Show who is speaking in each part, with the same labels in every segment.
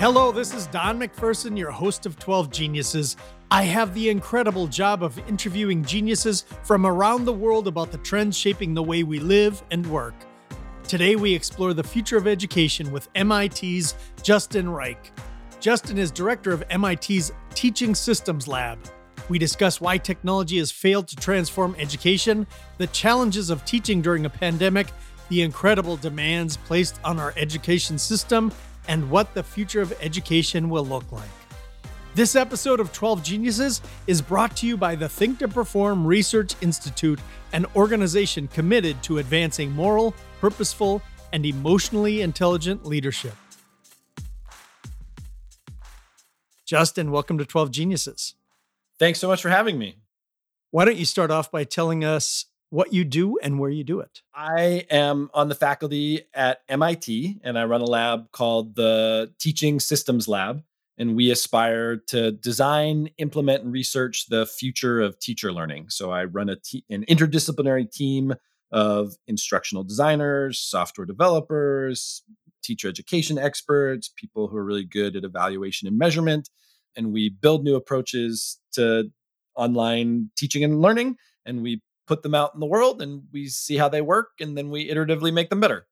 Speaker 1: Hello, this is Don McPherson, your host of 12 Geniuses. I have the incredible job of interviewing geniuses from around the world about the trends shaping the way we live and work. Today, we explore the future of education with MIT's Justin Reich. Justin is director of MIT's Teaching Systems Lab. We discuss why technology has failed to transform education, the challenges of teaching during a pandemic, the incredible demands placed on our education system, and what the future of education will look like. This episode of 12 Geniuses is brought to you by the Think to Perform Research Institute, an organization committed to advancing moral, purposeful, and emotionally intelligent leadership. Justin, welcome to 12 Geniuses.
Speaker 2: Thanks so much for having me.
Speaker 1: Why don't you start off by telling us what you do and where you do it.
Speaker 2: I am on the faculty at MIT and I run a lab called the Teaching Systems Lab. And we aspire to design, implement, and research the future of teacher learning. So I run a te- an interdisciplinary team of instructional designers, software developers, teacher education experts, people who are really good at evaluation and measurement. And we build new approaches to online teaching and learning. And we put them out in the world and we see how they work and then we iteratively make them better.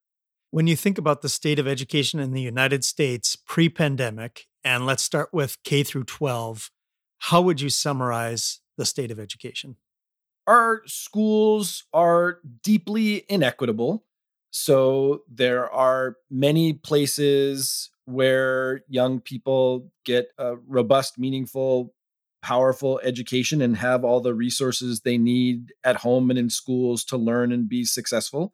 Speaker 1: When you think about the state of education in the United States pre pandemic, and let's start with K through 12, how would you summarize the state of education?
Speaker 2: Our schools are deeply inequitable. So there are many places where young people get a robust, meaningful powerful education and have all the resources they need at home and in schools to learn and be successful.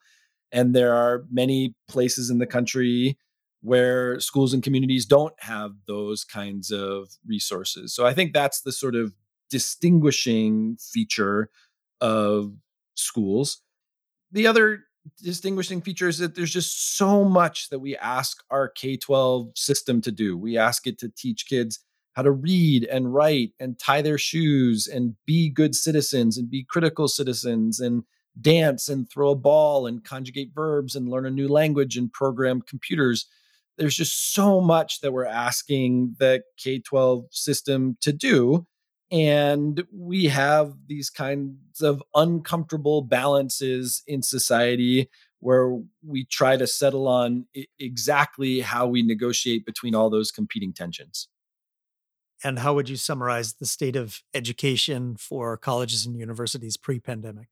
Speaker 2: And there are many places in the country where schools and communities don't have those kinds of resources. So I think that's the sort of distinguishing feature of schools. The other distinguishing feature is that there's just so much that we ask our K 12 system to do. We ask it to teach kids how to read and write and tie their shoes and be good citizens and be critical citizens and dance and throw a ball and conjugate verbs and learn a new language and program computers. There's just so much that we're asking the K 12 system to do. And we have these kinds of uncomfortable balances in society where we try to settle on exactly how we negotiate between all those competing tensions.
Speaker 1: And how would you summarize the state of education for colleges and universities pre pandemic?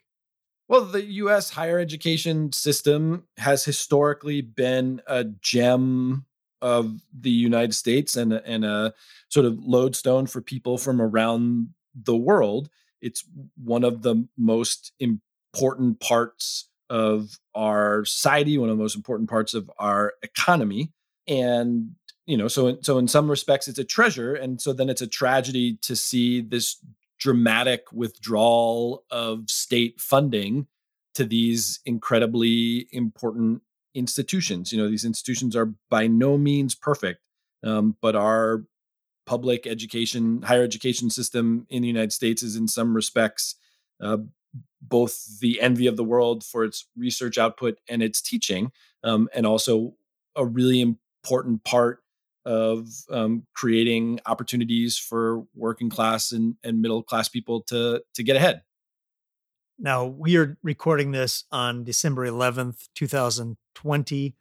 Speaker 2: Well, the US higher education system has historically been a gem of the United States and, and a sort of lodestone for people from around the world. It's one of the most important parts of our society, one of the most important parts of our economy. And you know so so in some respects it's a treasure and so then it's a tragedy to see this dramatic withdrawal of state funding to these incredibly important institutions. You know these institutions are by no means perfect um, but our public education higher education system in the united states is in some respects uh, both the envy of the world for its research output and its teaching um, and also a really important part of um, creating opportunities for working class and, and middle class people to to get ahead.
Speaker 1: Now we are recording this on December 11th, 2020.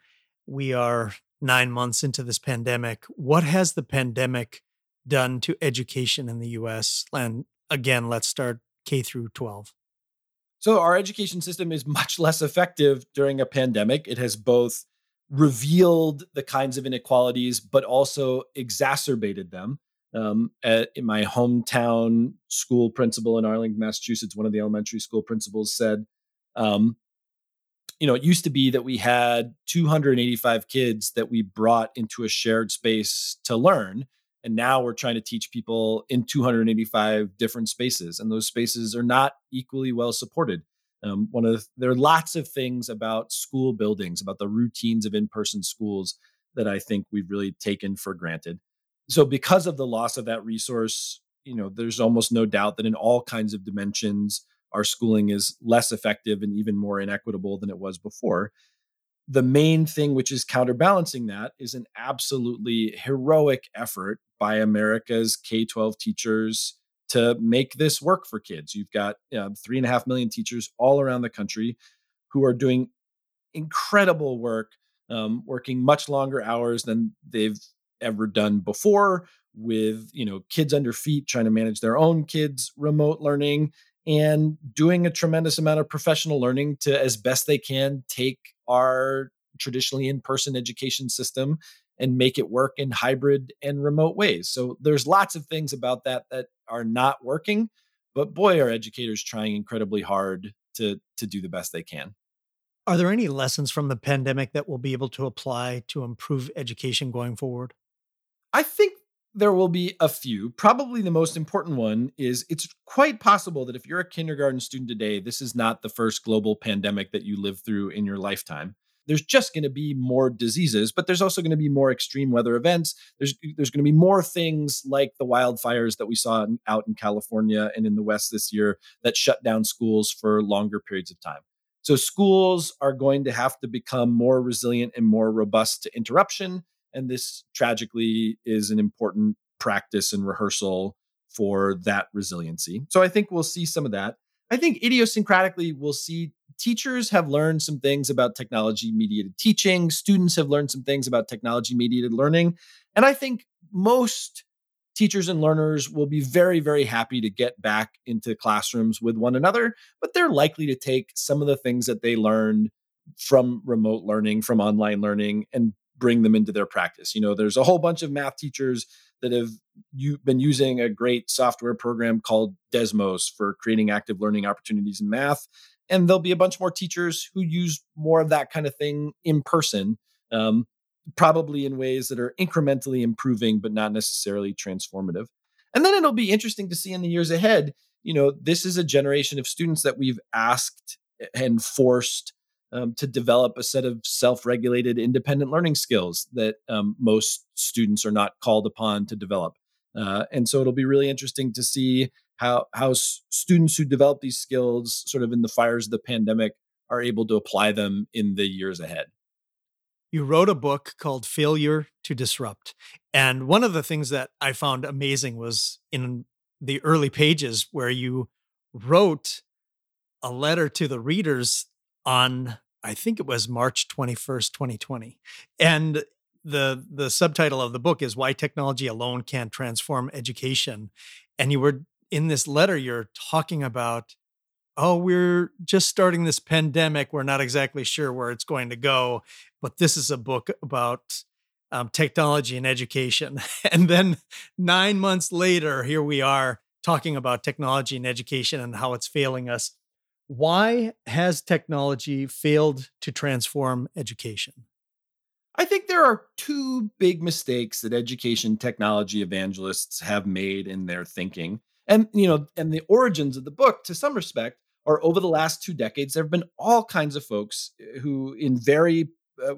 Speaker 1: We are nine months into this pandemic. What has the pandemic done to education in the US? And again, let's start K through 12.
Speaker 2: So, our education system is much less effective during a pandemic. It has both revealed the kinds of inequalities, but also exacerbated them. Um, at, in my hometown school principal in Arlington, Massachusetts, one of the elementary school principals said, um, you know, it used to be that we had 285 kids that we brought into a shared space to learn. And now we're trying to teach people in 285 different spaces. And those spaces are not equally well supported. Um, one of the, there are lots of things about school buildings, about the routines of in-person schools that I think we've really taken for granted. So because of the loss of that resource, you know, there's almost no doubt that in all kinds of dimensions, our schooling is less effective and even more inequitable than it was before. the main thing which is counterbalancing that is an absolutely heroic effort by America's K 12 teachers to make this work for kids. You've got know, three and a half million teachers all around the country who are doing incredible work, um, working much longer hours than they've ever done before with you know kids under feet trying to manage their own kids remote learning and doing a tremendous amount of professional learning to as best they can take our traditionally in-person education system and make it work in hybrid and remote ways so there's lots of things about that that are not working but boy are educators trying incredibly hard to to do the best they can
Speaker 1: are there any lessons from the pandemic that we'll be able to apply to improve education going forward
Speaker 2: I think there will be a few. Probably the most important one is it's quite possible that if you're a kindergarten student today, this is not the first global pandemic that you live through in your lifetime. There's just going to be more diseases, but there's also going to be more extreme weather events. There's there's going to be more things like the wildfires that we saw in, out in California and in the West this year that shut down schools for longer periods of time. So schools are going to have to become more resilient and more robust to interruption and this tragically is an important practice and rehearsal for that resiliency. So I think we'll see some of that. I think idiosyncratically, we'll see teachers have learned some things about technology mediated teaching, students have learned some things about technology mediated learning. And I think most teachers and learners will be very, very happy to get back into classrooms with one another, but they're likely to take some of the things that they learned from remote learning, from online learning, and bring them into their practice. You know, there's a whole bunch of math teachers that have you been using a great software program called Desmos for creating active learning opportunities in math. And there'll be a bunch more teachers who use more of that kind of thing in person, um, probably in ways that are incrementally improving, but not necessarily transformative. And then it'll be interesting to see in the years ahead. You know, this is a generation of students that we've asked and forced um, to develop a set of self-regulated independent learning skills that um, most students are not called upon to develop. Uh, and so it'll be really interesting to see how how s- students who develop these skills sort of in the fires of the pandemic are able to apply them in the years ahead.
Speaker 1: You wrote a book called failure to disrupt and one of the things that i found amazing was in the early pages where you wrote a letter to the readers on I think it was March 21st, 2020. And the the subtitle of the book is Why Technology Alone Can't Transform Education. And you were in this letter you're talking about oh, we're just starting this pandemic. We're not exactly sure where it's going to go, but this is a book about um, technology and education. And then nine months later, here we are talking about technology and education and how it's failing us. Why has technology failed to transform education?
Speaker 2: I think there are two big mistakes that education technology evangelists have made in their thinking. And you know, and the origins of the book to some respect are over the last two decades there have been all kinds of folks eh, who in very uh,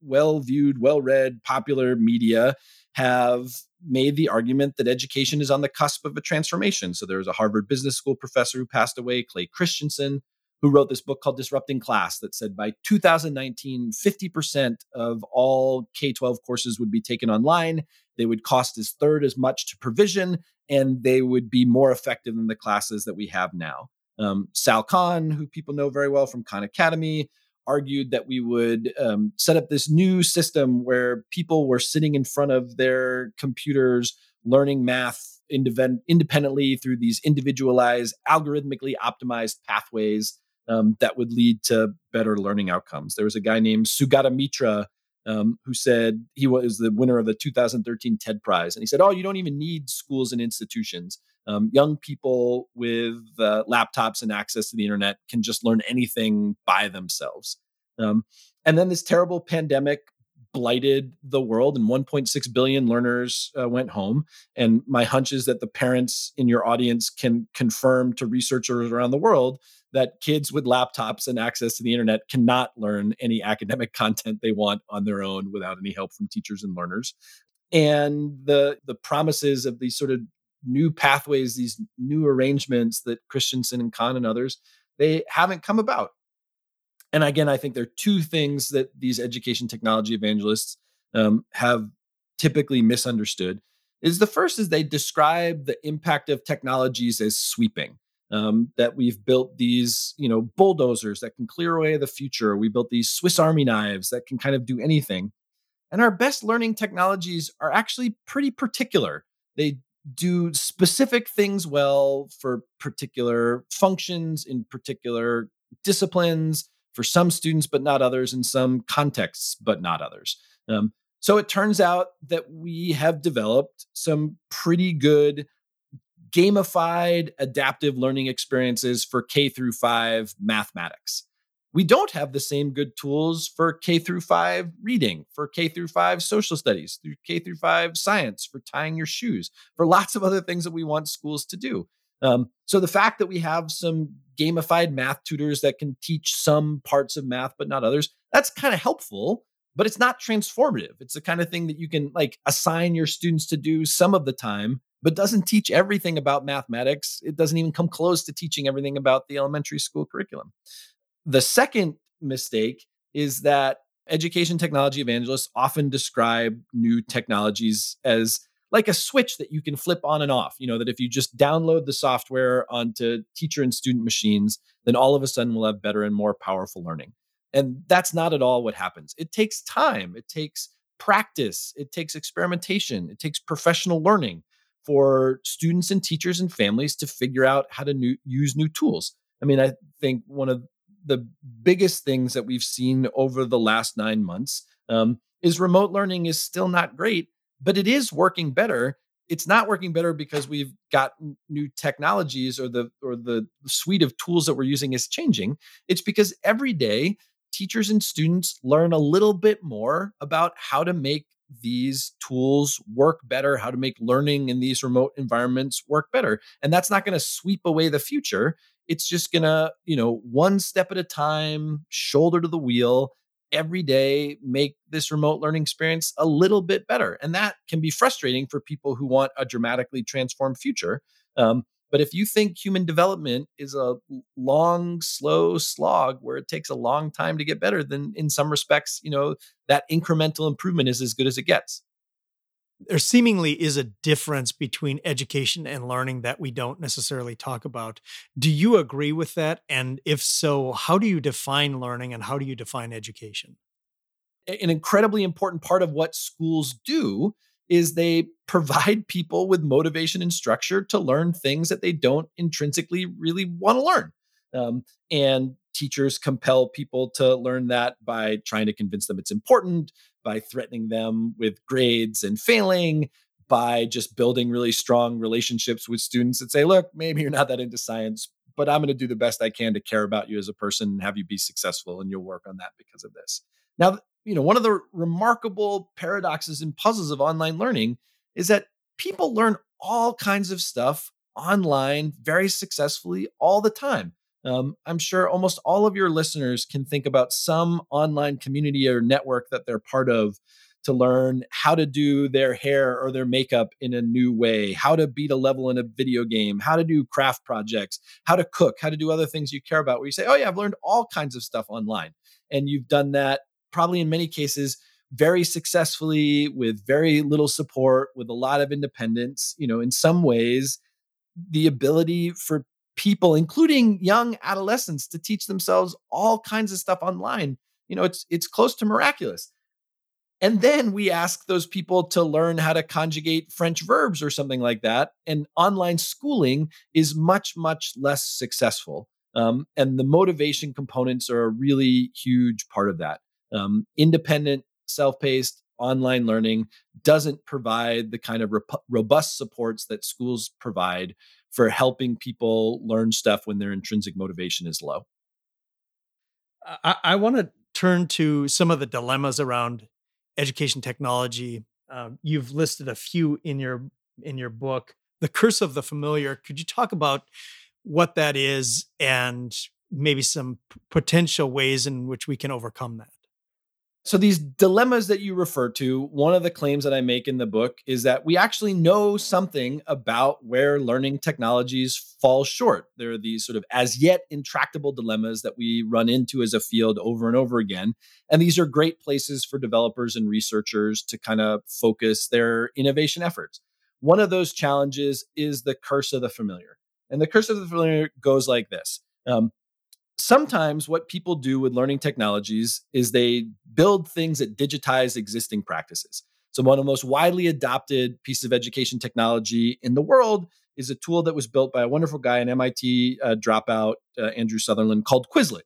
Speaker 2: well viewed, well read, popular media have made the argument that education is on the cusp of a transformation. So there was a Harvard Business School professor who passed away, Clay Christensen, who wrote this book called Disrupting Class that said by 2019, 50% of all K 12 courses would be taken online. They would cost as third as much to provision, and they would be more effective than the classes that we have now. Um, Sal Khan, who people know very well from Khan Academy, argued that we would um, set up this new system where people were sitting in front of their computers learning math independently through these individualized, algorithmically optimized pathways um, that would lead to better learning outcomes. There was a guy named Sugata Mitra um, who said he was the winner of the 2013 TED Prize. And he said, Oh, you don't even need schools and institutions. Um, young people with uh, laptops and access to the internet can just learn anything by themselves. Um, and then this terrible pandemic blighted the world, and 1.6 billion learners uh, went home. And my hunch is that the parents in your audience can confirm to researchers around the world that kids with laptops and access to the internet cannot learn any academic content they want on their own without any help from teachers and learners and the the promises of these sort of new pathways, these new arrangements that Christensen and Khan and others, they haven't come about. And again, I think there are two things that these education technology evangelists um, have typically misunderstood. Is the first is they describe the impact of technologies as sweeping. Um, that we've built these, you know, bulldozers that can clear away the future. We built these Swiss Army knives that can kind of do anything. And our best learning technologies are actually pretty particular. They do specific things well for particular functions in particular disciplines for some students, but not others, in some contexts, but not others. Um, so it turns out that we have developed some pretty good gamified adaptive learning experiences for K through 5 mathematics we don't have the same good tools for K through 5 reading, for K through 5 social studies, through K through 5 science, for tying your shoes, for lots of other things that we want schools to do. Um, so the fact that we have some gamified math tutors that can teach some parts of math but not others, that's kind of helpful, but it's not transformative. It's the kind of thing that you can like assign your students to do some of the time but doesn't teach everything about mathematics. It doesn't even come close to teaching everything about the elementary school curriculum. The second mistake is that education technology evangelists often describe new technologies as like a switch that you can flip on and off. You know, that if you just download the software onto teacher and student machines, then all of a sudden we'll have better and more powerful learning. And that's not at all what happens. It takes time, it takes practice, it takes experimentation, it takes professional learning for students and teachers and families to figure out how to new, use new tools. I mean, I think one of the biggest things that we've seen over the last nine months um, is remote learning is still not great, but it is working better. It's not working better because we've got new technologies or the or the suite of tools that we're using is changing. It's because every day teachers and students learn a little bit more about how to make these tools work better, how to make learning in these remote environments work better. And that's not going to sweep away the future it's just gonna you know one step at a time shoulder to the wheel every day make this remote learning experience a little bit better. And that can be frustrating for people who want a dramatically transformed future um, but if you think human development is a long slow slog where it takes a long time to get better then in some respects you know that incremental improvement is as good as it gets
Speaker 1: there seemingly is a difference between education and learning that we don't necessarily talk about. Do you agree with that? And if so, how do you define learning and how do you define education?
Speaker 2: An incredibly important part of what schools do is they provide people with motivation and structure to learn things that they don't intrinsically really want to learn. Um, and teachers compel people to learn that by trying to convince them it's important, by threatening them with grades and failing, by just building really strong relationships with students that say, look, maybe you're not that into science, but I'm going to do the best I can to care about you as a person and have you be successful, and you'll work on that because of this. Now, you know, one of the remarkable paradoxes and puzzles of online learning is that people learn all kinds of stuff online very successfully all the time. Um, I'm sure almost all of your listeners can think about some online community or network that they're part of to learn how to do their hair or their makeup in a new way, how to beat a level in a video game, how to do craft projects, how to cook, how to do other things you care about, where you say, Oh, yeah, I've learned all kinds of stuff online. And you've done that probably in many cases very successfully with very little support, with a lot of independence. You know, in some ways, the ability for people, including young adolescents, to teach themselves all kinds of stuff online. You know, it's it's close to miraculous. And then we ask those people to learn how to conjugate French verbs or something like that. And online schooling is much, much less successful. Um, and the motivation components are a really huge part of that. Um, independent, self paced online learning doesn't provide the kind of rep- robust supports that schools provide for helping people learn stuff when their intrinsic motivation is low.
Speaker 1: I, I want to turn to some of the dilemmas around education technology. Um, you've listed a few in your in your book. The curse of the familiar. Could you talk about what that is and maybe some p- potential ways in which we can overcome that?
Speaker 2: So, these dilemmas that you refer to, one of the claims that I make in the book is that we actually know something about where learning technologies fall short. There are these sort of as yet intractable dilemmas that we run into as a field over and over again. And these are great places for developers and researchers to kind of focus their innovation efforts. One of those challenges is the curse of the familiar. And the curse of the familiar goes like this um, sometimes what people do with learning technologies is they build things that digitize existing practices. So, one of the most widely adopted pieces of education technology in the world is a tool that was built by a wonderful guy, an MIT uh, dropout, uh, Andrew Sutherland, called Quizlet.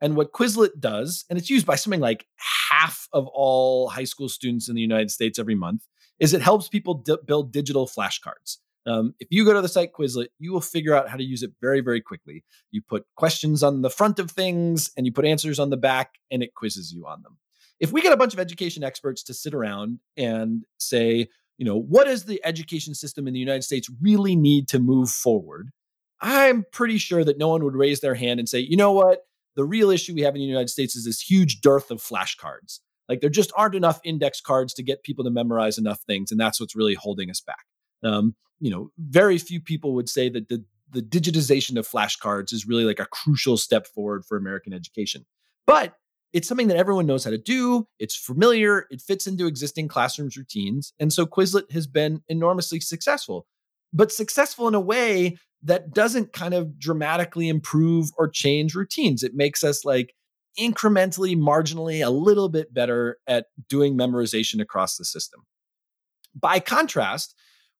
Speaker 2: And what Quizlet does, and it's used by something like half of all high school students in the United States every month, is it helps people d- build digital flashcards. Um, if you go to the site Quizlet, you will figure out how to use it very, very quickly. You put questions on the front of things and you put answers on the back, and it quizzes you on them. If we get a bunch of education experts to sit around and say, you know, what does the education system in the United States really need to move forward? I'm pretty sure that no one would raise their hand and say, you know what? The real issue we have in the United States is this huge dearth of flashcards. Like there just aren't enough index cards to get people to memorize enough things, and that's what's really holding us back. Um, you know, very few people would say that the the digitization of flashcards is really like a crucial step forward for American education. But it's something that everyone knows how to do. It's familiar. It fits into existing classrooms routines. And so Quizlet has been enormously successful, but successful in a way that doesn't kind of dramatically improve or change routines. It makes us like incrementally, marginally, a little bit better at doing memorization across the system. By contrast,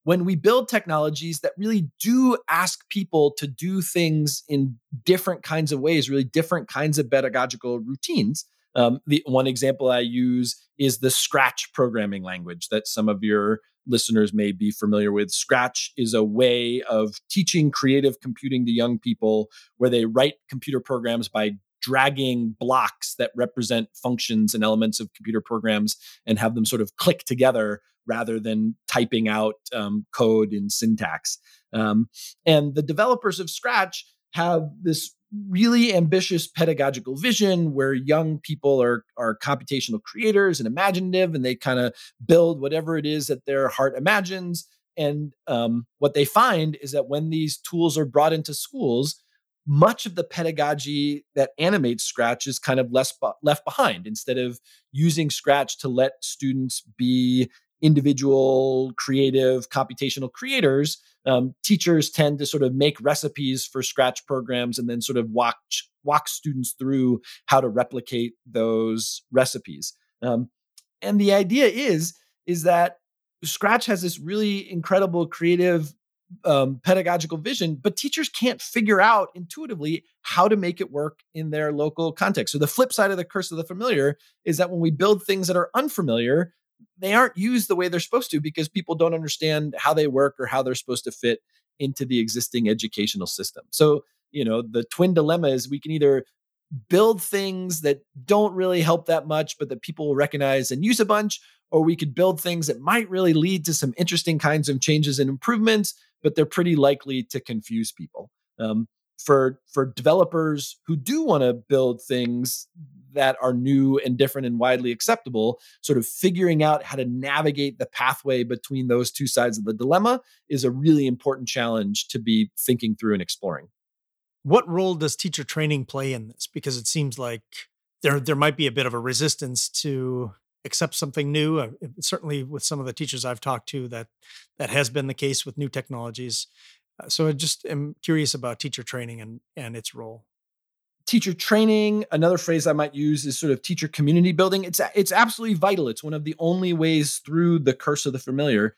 Speaker 2: when we build technologies that really do ask people to do things in different kinds of ways, really different kinds of pedagogical routines. Um, the one example I use is the Scratch programming language that some of your listeners may be familiar with. Scratch is a way of teaching creative computing to young people where they write computer programs by dragging blocks that represent functions and elements of computer programs and have them sort of click together rather than typing out um, code in syntax. Um, and the developers of Scratch have this really ambitious pedagogical vision where young people are are computational creators and imaginative and they kind of build whatever it is that their heart imagines and um, what they find is that when these tools are brought into schools much of the pedagogy that animates Scratch is kind of less left behind. Instead of using Scratch to let students be individual, creative, computational creators, um, teachers tend to sort of make recipes for Scratch programs and then sort of walk walk students through how to replicate those recipes. Um, and the idea is is that Scratch has this really incredible creative um, pedagogical vision, but teachers can't figure out intuitively how to make it work in their local context. So the flip side of the curse of the familiar is that when we build things that are unfamiliar, they aren't used the way they're supposed to because people don't understand how they work or how they're supposed to fit into the existing educational system. So, you know, the twin dilemma is we can either build things that don't really help that much, but that people will recognize and use a bunch, or we could build things that might really lead to some interesting kinds of changes and improvements but they're pretty likely to confuse people. Um, for for developers who do want to build things that are new and different and widely acceptable, sort of figuring out how to navigate the pathway between those two sides of the dilemma is a really important challenge to be thinking through and exploring.
Speaker 1: What role does teacher training play in this? Because it seems like there there might be a bit of a resistance to accept something new. Uh, certainly, with some of the teachers I've talked to, that that has been the case with new technologies. Uh, so I just am curious about teacher training and and its role.
Speaker 2: Teacher training, another phrase I might use is sort of teacher community building. It's it's absolutely vital. It's one of the only ways through the curse of the familiar.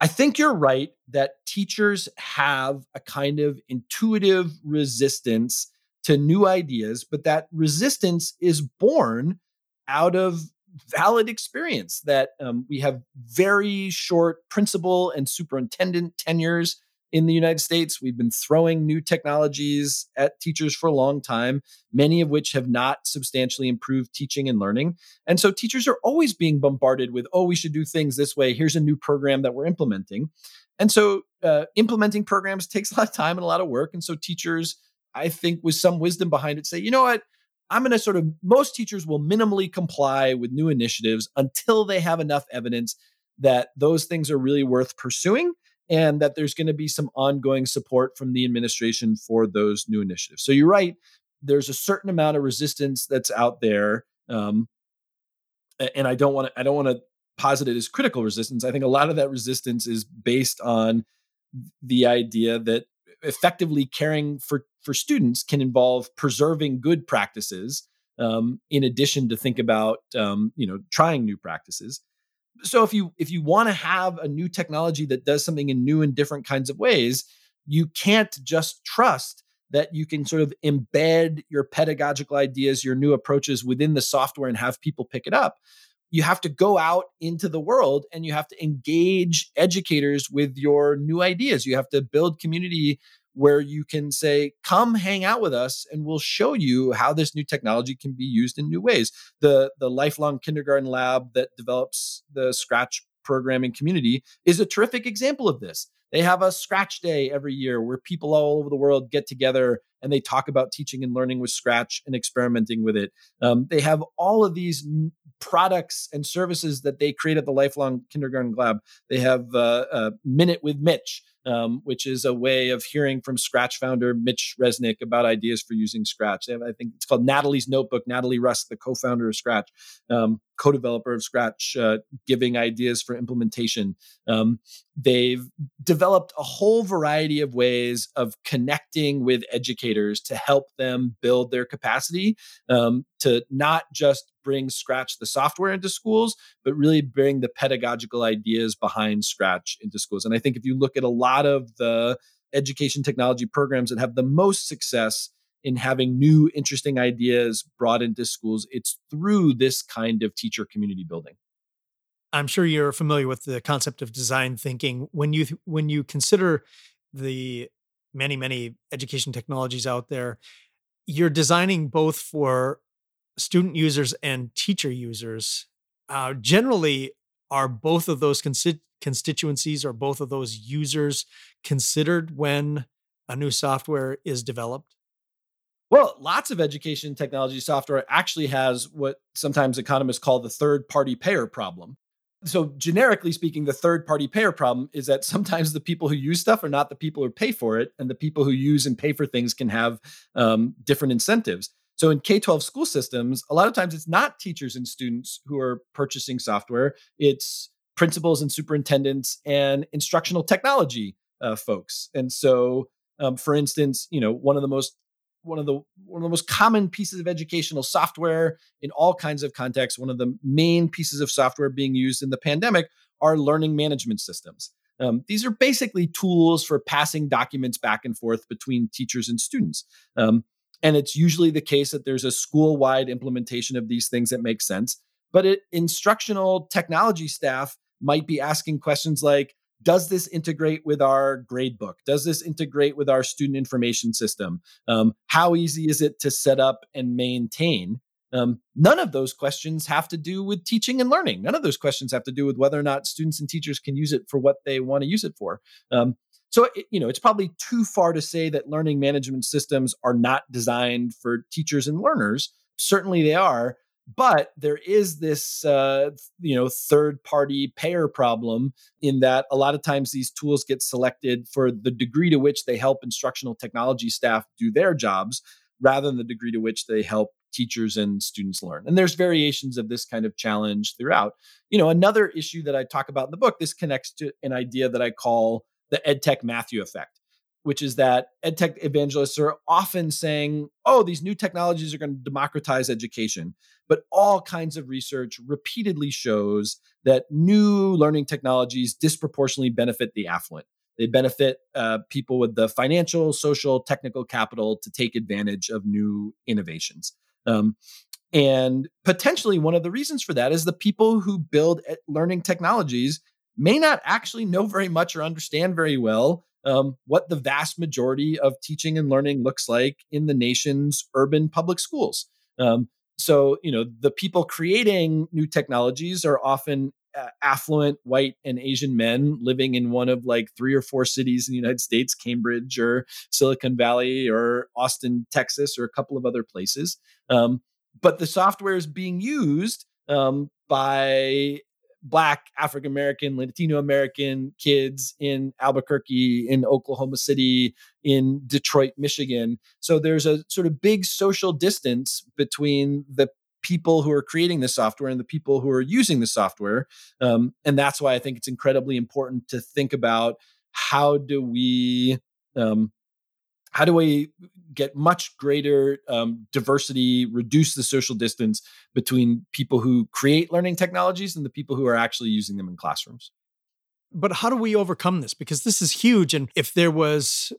Speaker 2: I think you're right that teachers have a kind of intuitive resistance to new ideas, but that resistance is born out of valid experience that um, we have very short principal and superintendent tenures in the United States. We've been throwing new technologies at teachers for a long time, many of which have not substantially improved teaching and learning. And so teachers are always being bombarded with, oh, we should do things this way. Here's a new program that we're implementing. And so uh, implementing programs takes a lot of time and a lot of work. And so teachers, I think, with some wisdom behind it, say, you know what? I'm going to sort of, most teachers will minimally comply with new initiatives until they have enough evidence that those things are really worth pursuing and that there's going to be some ongoing support from the administration for those new initiatives. So you're right. There's a certain amount of resistance that's out there. Um, and I don't want to, I don't want to posit it as critical resistance. I think a lot of that resistance is based on the idea that effectively caring for for students can involve preserving good practices um, in addition to think about um, you know trying new practices. So if you if you want to have a new technology that does something in new and different kinds of ways you can't just trust that you can sort of embed your pedagogical ideas your new approaches within the software and have people pick it up you have to go out into the world and you have to engage educators with your new ideas. You have to build community where you can say, come hang out with us and we'll show you how this new technology can be used in new ways. The, the lifelong kindergarten lab that develops the Scratch programming community is a terrific example of this. They have a Scratch Day every year where people all over the world get together and they talk about teaching and learning with Scratch and experimenting with it. Um, they have all of these products and services that they create at the Lifelong Kindergarten Lab. They have uh, a Minute with Mitch, um, which is a way of hearing from Scratch founder Mitch Resnick about ideas for using Scratch. Have, I think it's called Natalie's Notebook. Natalie Rusk, the co-founder of Scratch, um, co-developer of Scratch, uh, giving ideas for implementation. Um, they've developed a whole variety of ways of connecting with educators to help them build their capacity um, to not just bring Scratch the software into schools, but really bring the pedagogical ideas behind Scratch into schools. And I think if you look at a lot of the education technology programs that have the most success in having new, interesting ideas brought into schools, it's through this kind of teacher community building.
Speaker 1: I'm sure you're familiar with the concept of design thinking. When you when you consider the many many education technologies out there, you're designing both for student users and teacher users, uh, generally are both of those consti- constituencies or both of those users considered when a new software is developed?
Speaker 2: Well, lots of education technology software actually has what sometimes economists call the third party payer problem. So, generically speaking, the third party payer problem is that sometimes the people who use stuff are not the people who pay for it, and the people who use and pay for things can have um, different incentives. So in K 12 school systems, a lot of times it's not teachers and students who are purchasing software, it's principals and superintendents and instructional technology uh, folks. And so, um, for instance, you know, one of the most one of the one of the most common pieces of educational software in all kinds of contexts, one of the main pieces of software being used in the pandemic are learning management systems. Um, these are basically tools for passing documents back and forth between teachers and students. Um, and it's usually the case that there's a school wide implementation of these things that makes sense. But it, instructional technology staff might be asking questions like Does this integrate with our gradebook? Does this integrate with our student information system? Um, how easy is it to set up and maintain? Um, none of those questions have to do with teaching and learning. None of those questions have to do with whether or not students and teachers can use it for what they want to use it for. Um, so, you know, it's probably too far to say that learning management systems are not designed for teachers and learners. Certainly they are. But there is this, uh, you know, third-party payer problem in that a lot of times these tools get selected for the degree to which they help instructional technology staff do their jobs, rather than the degree to which they help teachers and students learn. And there's variations of this kind of challenge throughout. You know, another issue that I talk about in the book, this connects to an idea that I call the EdTech Matthew effect, which is that EdTech evangelists are often saying, oh, these new technologies are going to democratize education. But all kinds of research repeatedly shows that new learning technologies disproportionately benefit the affluent. They benefit uh, people with the financial, social, technical capital to take advantage of new innovations. Um, and potentially one of the reasons for that is the people who build learning technologies may not actually know very much or understand very well um, what the vast majority of teaching and learning looks like in the nation's urban public schools. Um, so, you know, the people creating new technologies are often uh, affluent white and Asian men living in one of like three or four cities in the United States, Cambridge or Silicon Valley or Austin, Texas, or a couple of other places. Um, but the software is being used um, by Black, African American, Latino American kids in Albuquerque, in Oklahoma City, in Detroit, Michigan. So there's a sort of big social distance between the people who are creating the software and the people who are using the software. Um, and that's why I think it's incredibly important to think about how do we um, how do we get much greater um, diversity reduce the social distance between people who create learning technologies and the people who are actually using them in classrooms.
Speaker 1: But how do we overcome this? Because this is huge and if there was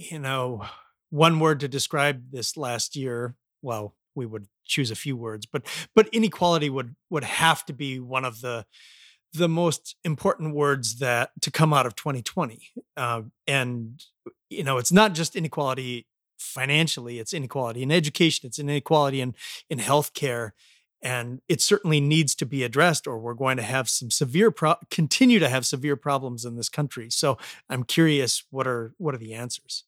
Speaker 1: you know one word to describe this last year well we would choose a few words but but inequality would would have to be one of the the most important words that to come out of 2020 uh, and you know it's not just inequality financially it's inequality. In education it's inequality in in healthcare and it certainly needs to be addressed or we're going to have some severe pro- continue to have severe problems in this country. So i'm curious what are what are the answers?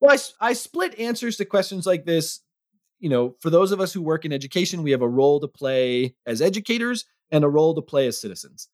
Speaker 2: Well I, I split answers to questions like this. You know for those of us who work in education we have a role to play as educators and a role to play as citizens.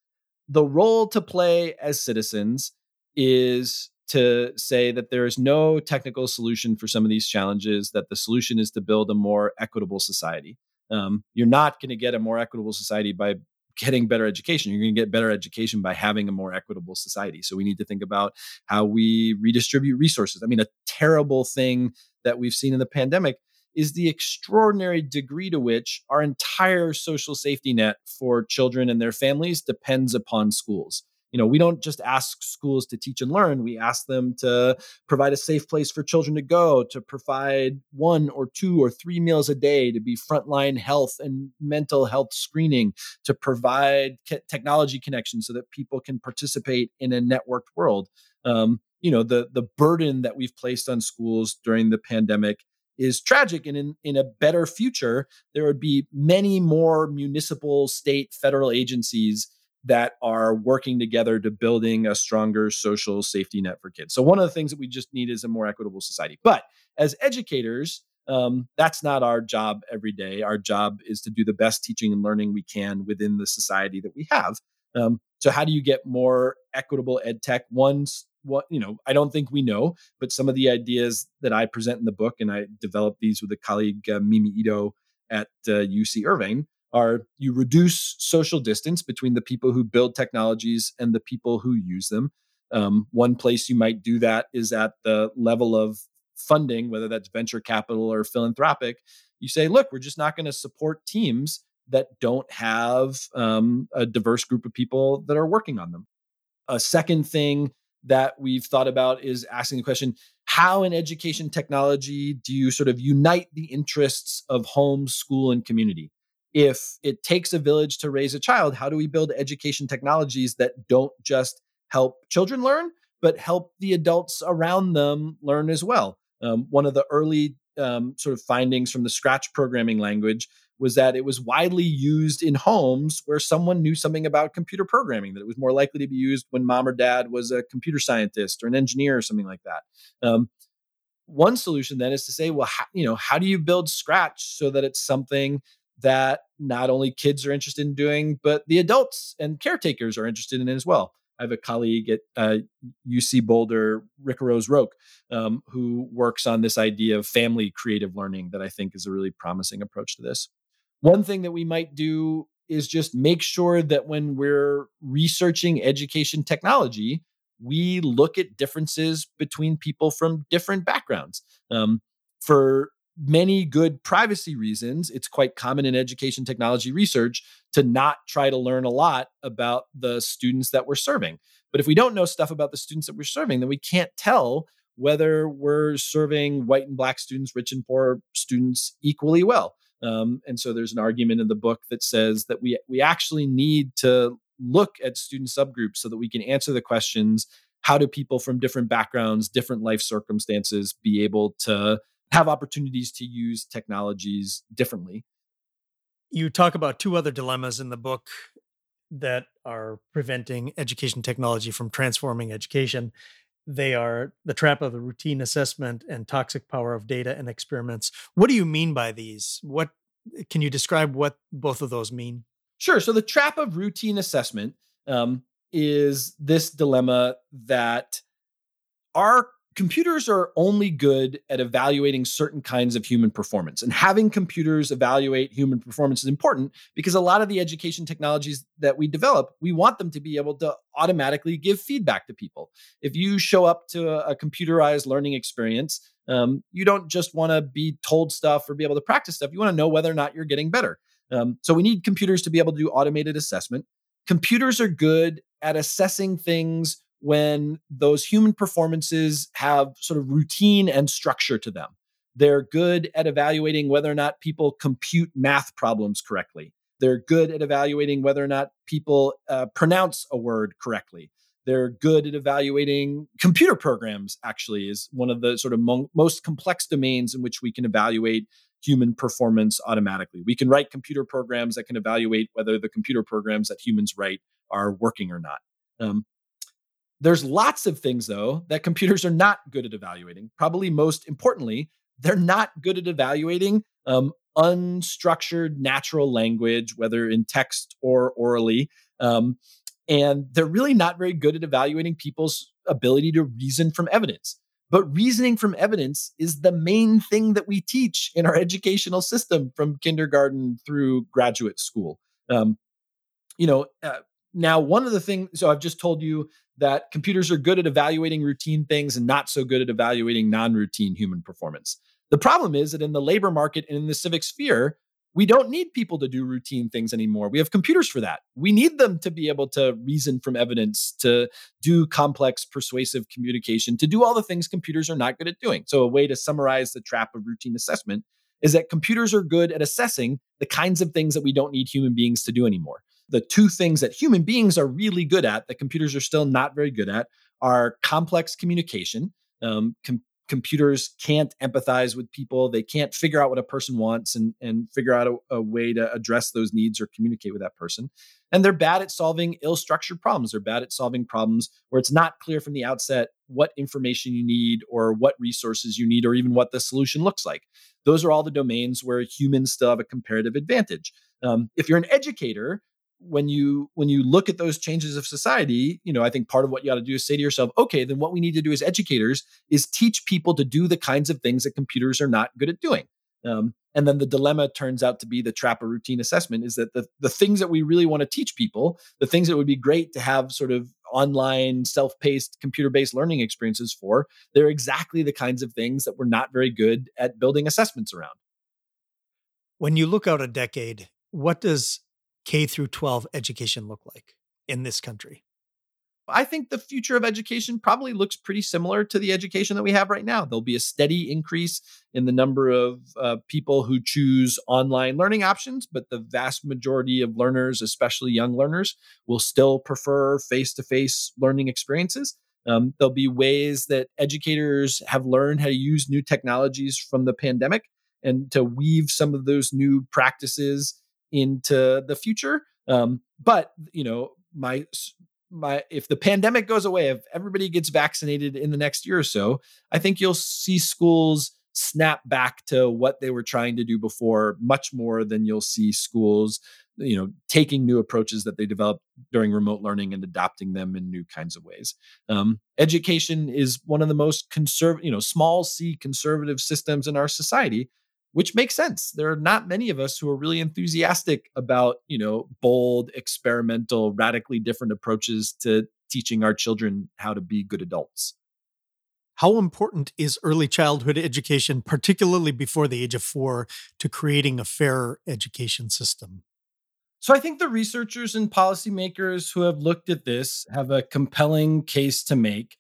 Speaker 2: The role to play as citizens is to say that there is no technical solution for some of these challenges, that the solution is to build a more equitable society. Um, you're not going to get a more equitable society by getting better education. You're going to get better education by having a more equitable society. So we need to think about how we redistribute resources. I mean, a terrible thing that we've seen in the pandemic is the extraordinary degree to which our entire social safety net for children and their families depends upon schools. You know, we don't just ask schools to teach and learn, we ask them to provide a safe place for children to go, to provide one or two or three meals a day, to be frontline health and mental health screening, to provide technology connections so that people can participate in a networked world. Um, you know, the the burden that we've placed on schools during the pandemic is tragic. And in, in a better future, there would be many more municipal, state, federal agencies that are working together to building a stronger social safety net for kids. So one of the things that we just need is a more equitable society. But as educators, um, that's not our job every day. Our job is to do the best teaching and learning we can within the society that we have. Um, so how do you get more equitable ed tech? One what you know i don't think we know but some of the ideas that i present in the book and i developed these with a colleague uh, mimi ito at uh, uc irvine are you reduce social distance between the people who build technologies and the people who use them. Um, one place you might do that is at the level of funding whether that's venture capital or philanthropic. You say look we're just not going to support teams that don't have um, a diverse group of people that are working on them. A second thing that we've thought about is asking the question how in education technology do you sort of unite the interests of home, school, and community? If it takes a village to raise a child, how do we build education technologies that don't just help children learn, but help the adults around them learn as well? Um, one of the early um, sort of findings from the Scratch programming language was that it was widely used in homes where someone knew something about computer programming, that it was more likely to be used when mom or dad was a computer scientist or an engineer or something like that. Um, one solution then is to say, well, how, you know, how do you build Scratch so that it's something that not only kids are interested in doing, but the adults and caretakers are interested in as well. I have a colleague at uh, UC Boulder, Ricarose Roque, um, who works on this idea of family creative learning that I think is a really promising approach to this. One thing that we might do is just make sure that when we're researching education technology, we look at differences between people from different backgrounds. Um, for many good privacy reasons, it's quite common in education technology research to not try to learn a lot about the students that we're serving. But if we don't know stuff about the students that we're serving, then we can't tell whether we're serving white and black students, rich and poor students equally well. Um, and so there's an argument in the book that says that we we actually need to look at student subgroups so that we can answer the questions how do people from different backgrounds different life circumstances be able to have opportunities to use technologies differently
Speaker 1: you talk about two other dilemmas in the book that are preventing education technology from transforming education. They are the trap of the routine assessment and toxic power of data and experiments. What do you mean by these? What can you describe what both of those mean?
Speaker 2: Sure. So the trap of routine assessment um, is this dilemma that our computers are only good at evaluating certain kinds of human performance. And having computers evaluate human performance is important because a lot of the education technologies that we develop, we want them to be able to automatically give feedback to people. If you show up to a, computerized learning experience, um, you don't just want to be told stuff or be able to practice stuff. You want to know whether or not you're getting better. Um, so we need computers to be able to do automated assessment. Computers are good at assessing things when those human performances have sort of routine and structure to them. They're good at evaluating whether or not people compute math problems correctly. They're good at evaluating whether or not people uh, pronounce a word correctly. They're good at evaluating computer programs, actually, is one of the sort of mo- most complex domains in which we can evaluate human performance automatically. We can write computer programs that can evaluate whether the computer programs that humans write are working or not. Um, there's lots of things, though, that computers are not good at evaluating. Probably most importantly, they're not good at evaluating um, unstructured natural language, whether in text or orally. Um, and they're really not very good at evaluating people's ability to reason from evidence. But reasoning from evidence is the main thing that we teach in our educational system from kindergarten through graduate school. Um, you know, uh, now one of the things, so I've just told you that computers are good at evaluating routine things and not so good at evaluating non routine human performance. The problem is that in the labor market and in the civic sphere, we don't need people to do routine things anymore. We have computers for that. We need them to be able to reason from evidence, to do complex persuasive communication, to do all the things computers are not good at doing. So, a way to summarize the trap of routine assessment is that computers are good at assessing the kinds of things that we don't need human beings to do anymore the two things that human beings are really good at that computers are still not very good at are complex communication. Um, com- computers can't empathize with people. They can't figure out what a person wants and, and figure out a, a way to address those needs or communicate with that person. And they're bad at solving ill structured problems. They're bad at solving problems where it's not clear from the outset what information you need or what resources you need or even what the solution looks like. Those are all the domains where humans still have a comparative advantage. Um, if you're an educator, when you when you look at those changes of society you know i think part of what you got to do is say to yourself okay then what we need to do as educators is teach people to do the kinds of things that computers are not good at doing. Um, and then the dilemma turns out to be the trap of routine assessment is that the, the things that we really want to teach people the things that would be great to have sort of online self-paced computer-based learning experiences for they're exactly the kinds of things that we're not very good at building assessments around.
Speaker 1: When you look out a decade what does K through 12 education look like in this country?
Speaker 2: I think the future of education probably looks pretty similar to the education that we have right now. There'll be a steady increase in the number of uh, people who choose online learning options, but the vast majority of learners, especially young learners, will still prefer face to face learning experiences. Um, there'll be ways that educators have learned how to use new technologies from the pandemic and to weave some of those new practices into the future. Um, but you know, my my if the pandemic goes away, if everybody gets vaccinated in the next year or so, I think you'll see schools snap back to what they were trying to do before much more than you'll see schools you know taking new approaches that they developed during remote learning and adopting them in new kinds of ways um, education is one of the most conservative you know small c conservative systems in our society which makes sense. There are not many of us who are really enthusiastic about, you know, bold, experimental, radically different approaches to teaching our children how to be good adults.
Speaker 1: How important is early childhood education, particularly before the age of four, to creating a fairer education system?
Speaker 2: So I think the researchers and policymakers who have looked at this have a compelling case to make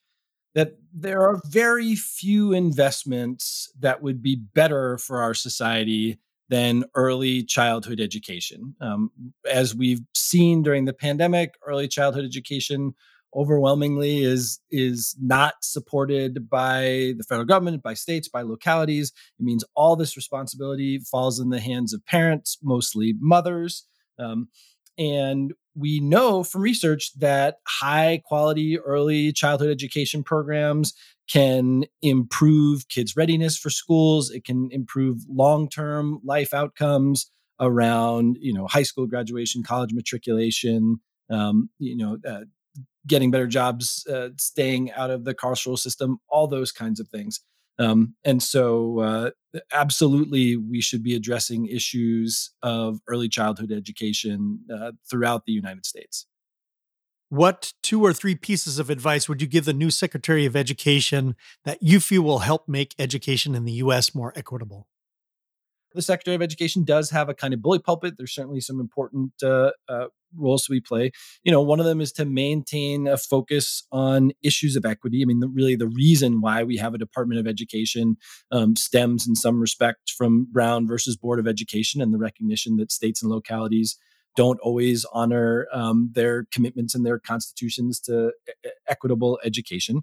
Speaker 2: that there are very few investments that would be better for our society than early childhood education. Um, as we've seen during the pandemic, early childhood education overwhelmingly is is not supported by the federal government, by states, by localities. It means all this responsibility falls in the hands of parents, mostly mothers. Um, and we know from research that high quality early childhood education programs can improve kids' readiness for schools. It can improve long term life outcomes around, you know, high school graduation, college matriculation, um, you know, uh, getting better jobs, uh, staying out of the carceral system, all those kinds of things. Um, and so, uh, absolutely, we should be addressing issues of early childhood education uh, throughout the United States.
Speaker 1: What two or three pieces of advice would you give the new Secretary of Education that you feel will help make education in the US more equitable?
Speaker 2: The Secretary of Education does have a kind of bully pulpit. There's certainly some important uh, uh, roles we play. You know, one of them is to maintain a focus on issues of equity. I mean, the, really, the reason why we have a Department of Education um, stems in some respect from Brown versus Board of Education and the recognition that states and localities don't always honor um, their commitments and their constitutions to e- equitable education.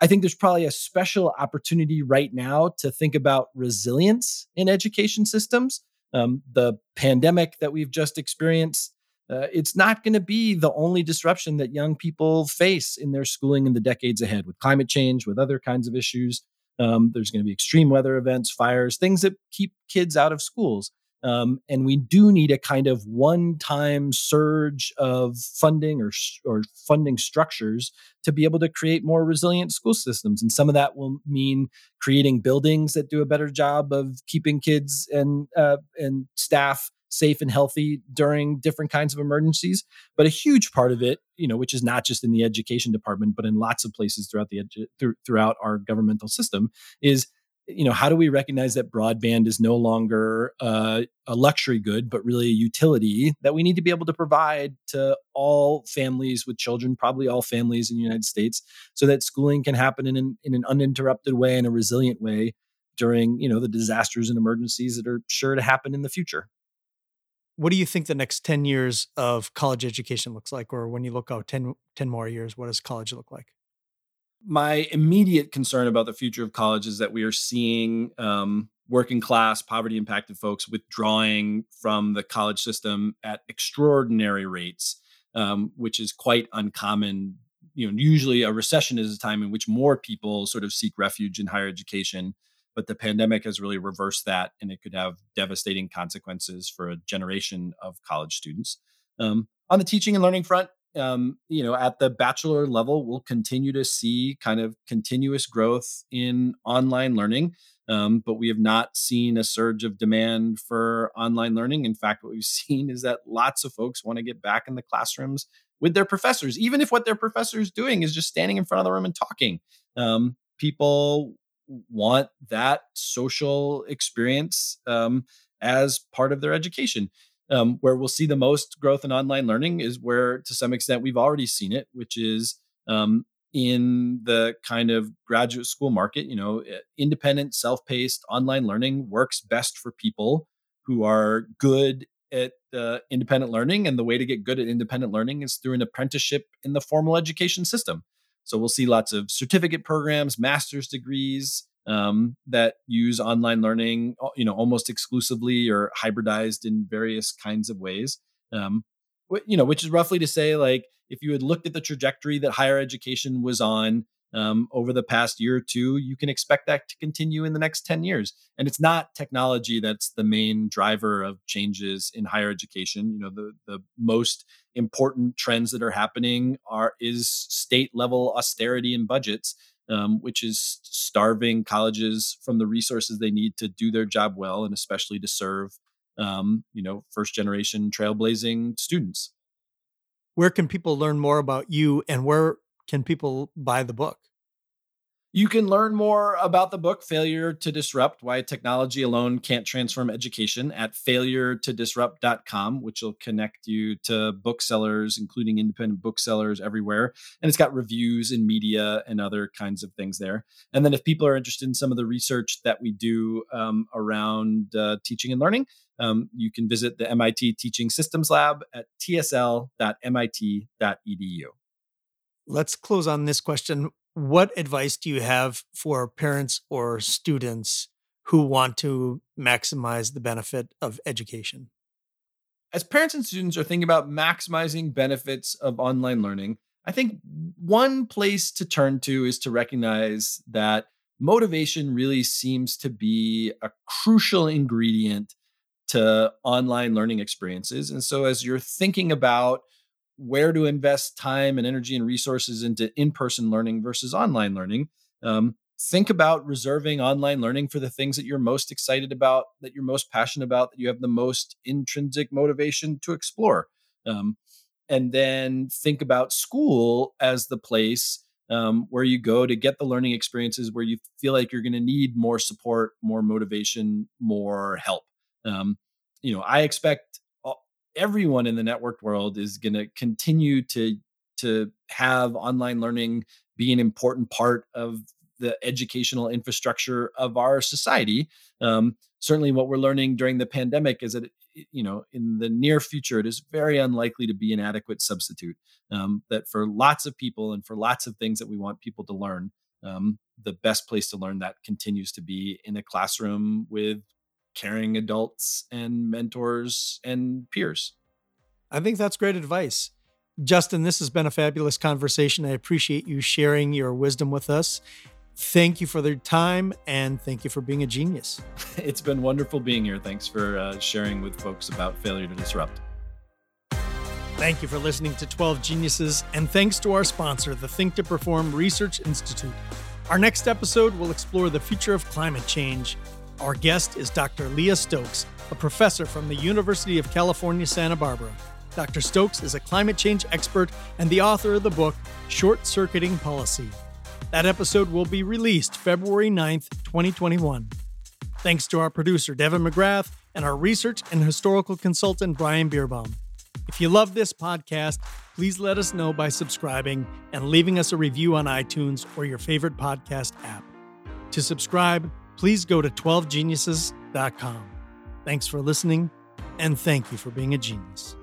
Speaker 2: I think there's probably a special opportunity right now to think about resilience in education systems. Um, the pandemic that we've just experienced, uh, it's not going to be the only disruption that young people face in their schooling in the decades ahead with climate change, with other kinds of issues. Um, there's going to be extreme weather events, fires, things that keep kids out of schools. Um, and we do need a kind of one-time surge of funding or or funding structures to be able to create more resilient school systems. And some of that will mean creating buildings that do a better job of keeping kids and uh, and staff safe and healthy during different kinds of emergencies. But a huge part of it, you know, which is not just in the education department, but in lots of places throughout the edu- throughout our governmental system, is you know how do we recognize that broadband is no longer uh, a luxury good but really a utility that we need to be able to provide to all families with children probably all families in the united states so that schooling can happen in an, in an uninterrupted way in a resilient way during you know the disasters and emergencies that are sure to happen in the future?
Speaker 1: What do you think the next 10 years of college education looks like? Or when you look out 10, 10 more years what does college look like
Speaker 2: my immediate concern about the future of college is that we are seeing um, working class, poverty impacted folks withdrawing from the college system at extraordinary rates, um, which is quite uncommon. You know, usually a recession is a time in which more people sort of seek refuge in higher education. But the pandemic has really reversed that, and it could have devastating consequences for a generation of college students. Um, on the teaching and learning front, um, you know, at the bachelor level, we'll continue to see kind of continuous growth in online learning. Um, but we have not seen a surge of demand for online learning. In fact, what we've seen is that lots of folks want to get back in the classrooms with their professors, even if what their professor is doing is just standing in front of the room and talking. Um, people want that social experience um, as part of their education. Um, where we'll see the most growth in online learning is where, to some extent, we've already seen it, which is um, in the kind of graduate school market. You know, eh, independent, self paced online learning works best for people who are good at uh, independent learning. And the way to get good at independent learning is through an apprenticeship in the formal education system. So we'll see lots of certificate programs, master's degrees, um, that use online learning, you know, almost exclusively or hybridized in various kinds of ways. Um, you know, which is roughly to say, like, if you had looked at the trajectory that higher education was on um, over the past year or two, you can expect that to continue in the next 10 years. And it's not technology that's the main driver of changes in higher education. You know, the, the most important trends that are happening are is state level austerity and budgets um, which is starving colleges from the resources they need to do their job well, and especially to serve, um, you know, first generation trailblazing students.
Speaker 1: Where can people learn more about you, and where can people buy the book?
Speaker 2: You can learn more about the book Failure to Disrupt Why Technology Alone Can't Transform Education at failuretodisrupt.com, which will connect you to booksellers, including independent booksellers everywhere. And it's got reviews and media and other kinds of things there. And then if people are interested in some of the research that we do um, around uh, teaching and learning, um, you can visit the MIT Teaching Systems Lab at tsl.mit.edu.
Speaker 1: Let's close on this question what advice do you have for parents or students who want to maximize the benefit of education?
Speaker 2: as parents and students are thinking about maximizing benefits of online learning, I think one place to turn to is to recognize that motivation really seems to be a crucial ingredient to online learning experiences. And so, as you're thinking about where to invest time and energy and resources into in person learning versus online learning, um, think about reserving online learning for the things that you're most excited about, that you're most passionate about, that you have the most intrinsic motivation to explore. Um, and then think about school as the place um, where you go to get the learning experiences where you feel like you're going to need more support, more motivation, more help. Um, you know, I expect everyone in the networked world is going to continue to to have online learning be an important part of the educational infrastructure of our society. Um, certainly, what we're learning during the pandemic is that you know in the near future it is very unlikely to be an adequate substitute. Um, that for lots of people and for lots of things that we want people to learn, um, the best place to learn that continues to be in a classroom with caring adults and mentors and peers.
Speaker 1: I think that's great advice. Justin, this has been a fabulous conversation. I appreciate you sharing your wisdom with us. Thank you for the time and thank you for being a genius.
Speaker 2: It's been wonderful being here. Thanks for uh, sharing with folks about failure to disrupt.
Speaker 1: Thank you for listening to 12 Geniuses, and thanks to our sponsor, the Think2Perform Research Institute. Our next episode will explore the future of climate change. Our guest is Dr. Leah Stokes, a professor from the University of California, Santa Barbara. Dr. Stokes is a climate change expert and the author of the book Short Circuiting Policy. That episode will be released February 9th, 2021. Thanks to our producer, Devin McGrath, and our research and historical consultant, Brian Beerbaum. If you love this podcast, please let us know by subscribing and leaving us a review on iTunes or your favorite podcast app. To subscribe, please go to 12geniuses.com. Thanks for listening, and thank you for being a genius.